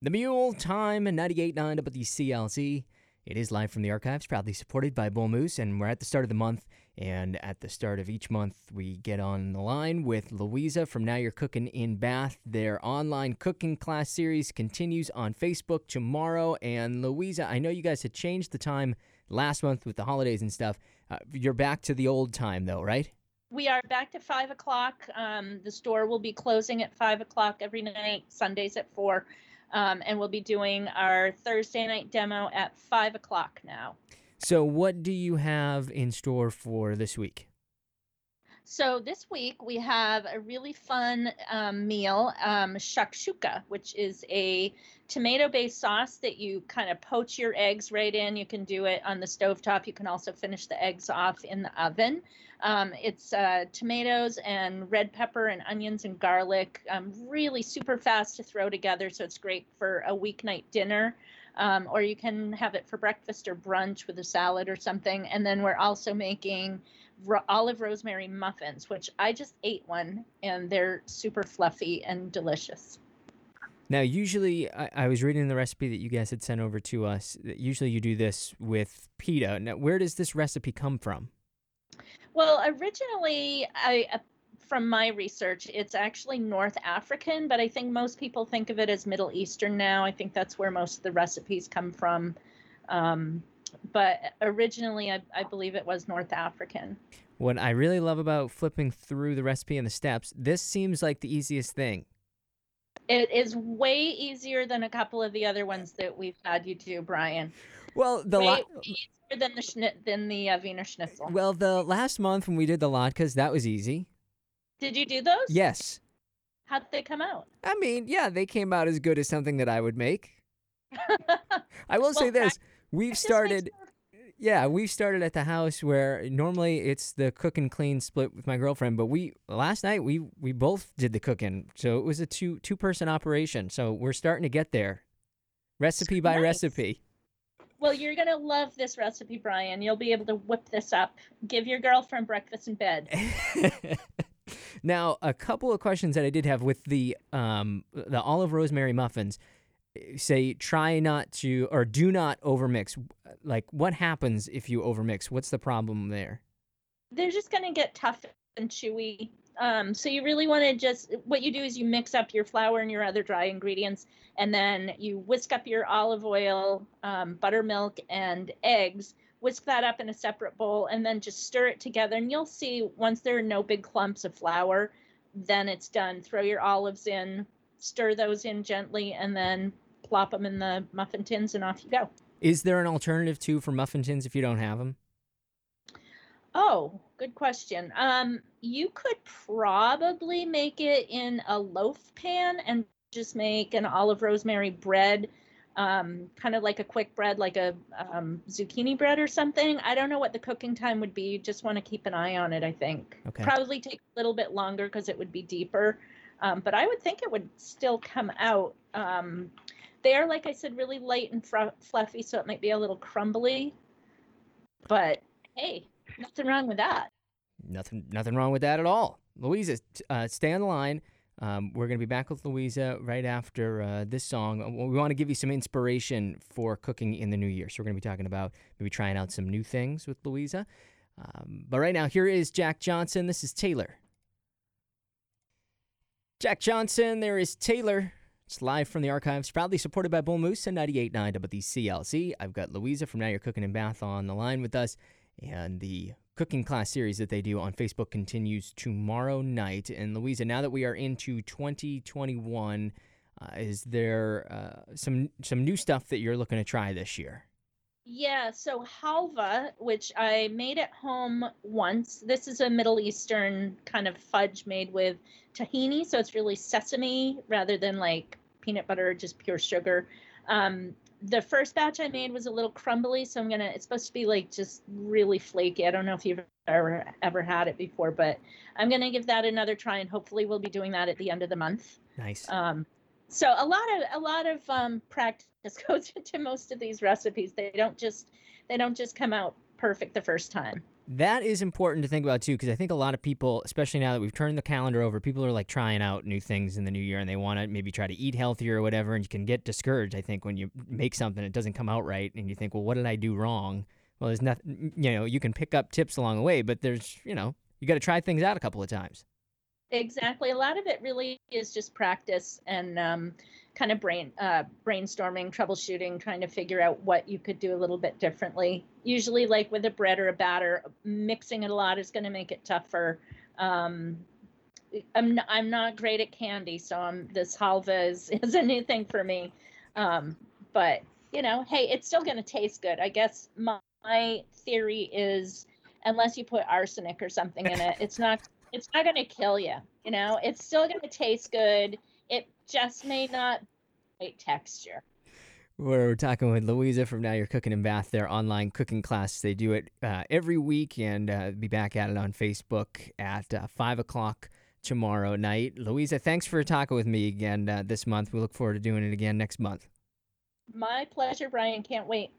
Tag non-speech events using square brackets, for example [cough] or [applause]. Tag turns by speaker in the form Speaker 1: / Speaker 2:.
Speaker 1: The Mule Time 98.9 CLZ. It is live from the archives, proudly supported by Bull Moose, and we're at the start of the month. And at the start of each month, we get on the line with Louisa from Now You're Cooking in Bath. Their online cooking class series continues on Facebook tomorrow. And Louisa, I know you guys had changed the time last month with the holidays and stuff. Uh, you're back to the old time, though, right?
Speaker 2: We are back to five o'clock. Um, the store will be closing at five o'clock every night, Sundays at four. Um, and we'll be doing our Thursday night demo at five o'clock now.
Speaker 1: So, what do you have in store for this week?
Speaker 2: So this week we have a really fun um, meal, um, shakshuka, which is a tomato-based sauce that you kind of poach your eggs right in. You can do it on the stove top. You can also finish the eggs off in the oven. Um, it's uh, tomatoes and red pepper and onions and garlic. Um, really super fast to throw together, so it's great for a weeknight dinner. Um, or you can have it for breakfast or brunch with a salad or something. And then we're also making ro- olive rosemary muffins, which I just ate one and they're super fluffy and delicious.
Speaker 1: Now, usually, I, I was reading the recipe that you guys had sent over to us. that Usually, you do this with pita. Now, where does this recipe come from?
Speaker 2: Well, originally, I uh, from my research, it's actually North African, but I think most people think of it as Middle Eastern now. I think that's where most of the recipes come from. Um, but originally, I, I believe it was North African.
Speaker 1: What I really love about flipping through the recipe and the steps, this seems like the easiest thing.
Speaker 2: It is way easier than a couple of the other ones that we've had you do, Brian.
Speaker 1: Well, the
Speaker 2: way, easier than the schni- than the uh, Wiener Schnitzel.
Speaker 1: well, the last month when we did the latkes, that was easy.
Speaker 2: Did you do those?
Speaker 1: Yes.
Speaker 2: How'd they come out?
Speaker 1: I mean, yeah, they came out as good as something that I would make. [laughs] I will say
Speaker 2: Well,
Speaker 1: this: we've started. Yeah, we've started at the house where normally it's the cook and clean split with my girlfriend, but we last night we we both did the cooking, so it was a two two person operation. So we're starting to get there, recipe by
Speaker 2: Nice.
Speaker 1: recipe.
Speaker 2: Well, you're gonna love this recipe, Brian. You'll be able to whip this up. Give your girlfriend breakfast in bed. [laughs]
Speaker 1: now, a couple of questions that I did have with the um the olive rosemary muffins. Say try not to or do not overmix. Like what happens if you overmix? What's the problem there?
Speaker 2: They're just gonna get tough and chewy. Um, so you really want to just what you do is you mix up your flour and your other dry ingredients, and then you whisk up your olive oil, um, buttermilk, and eggs. Whisk that up in a separate bowl, and then just stir it together. And you'll see once there are no big clumps of flour, then it's done. Throw your olives in, stir those in gently, and then plop them in the muffin tins, and off you go.
Speaker 1: Is there an alternative too for muffin tins if you don't have them?
Speaker 2: Oh, good question. Um, you could probably make it in a loaf pan and just make an olive rosemary bread, um, kind of like a quick bread, like a um, zucchini bread or something. I don't know what the cooking time would be. You just want to keep an eye on it, I think.
Speaker 1: Okay.
Speaker 2: Probably take a little bit longer because it would be deeper. Um, but I would think it would still come out. Um, they are, like I said, really light and fr- fluffy, so it might be a little crumbly. But hey, nothing wrong with that.
Speaker 1: Nothing, nothing wrong with that at all. Louisa, uh, stay on the line. Um, we're going to be back with Louisa right after uh, this song. Uh, We want to give you some inspiration for cooking in the new year. So we're going to be talking about maybe trying out some new things with Louisa. Um, but right now, here is Jack Johnson. This is Taylor. Jack Johnson, there is Taylor. It's live from the archives, proudly supported by Bull Moose and 98.9 WCLZ. I've got Louisa from Now You're Cooking in Bath on the line with us. And the cooking class series that they do on Facebook continues tomorrow night. And Louisa, now that we are into 2021, uh, is there uh, some some new stuff that you're looking to try this year?
Speaker 2: Yeah, so halva, which I made at home once. This is a Middle Eastern kind of fudge made with tahini, so it's really sesame rather than like peanut butter or just pure sugar. Um, the first batch I made was a little crumbly, so I'm gonna. It's supposed to be like just really flaky. I don't know if you've ever ever had it before, but I'm gonna give that another try, and hopefully we'll be doing that at the end of the month.
Speaker 1: Nice.
Speaker 2: Um, so a lot of a lot of um, practice [laughs] goes into most of these recipes. They don't just they don't just come out perfect the first time.
Speaker 1: That is important to think about too, because I think a lot of people, especially now that we've turned the calendar over, people are like trying out new things in the new year and they want to maybe try to eat healthier or whatever. And you can get discouraged, I think, when you make something, it doesn't come out right. And you think, well, what did I do wrong? Well, there's nothing, you know, you can pick up tips along the way, but there's, you know, you got to try things out a couple of times.
Speaker 2: Exactly. A lot of it really is just practice and um, kind of brain uh, brainstorming, troubleshooting, trying to figure out what you could do a little bit differently. Usually, like with a bread or a batter, mixing it a lot is going to make it tougher. Um, I'm not, I'm not great at candy, so I'm, this halva is, [laughs] is a new thing for me. Um, but you know, hey, it's still going to taste good. I guess my, my theory is, unless you put arsenic or something in it, it's not it's not going to kill you. You know, it's still going to taste good. It just may not great texture.
Speaker 1: We're talking with Louisa from Now You're Cooking in Bath, their online cooking class. They do it uh, every week and uh, be back at it on Facebook at uh, 5 o'clock tomorrow night. Louisa, thanks for talking with me again uh, this month. We look forward to doing it again next month.
Speaker 2: My pleasure, Brian. Can't wait.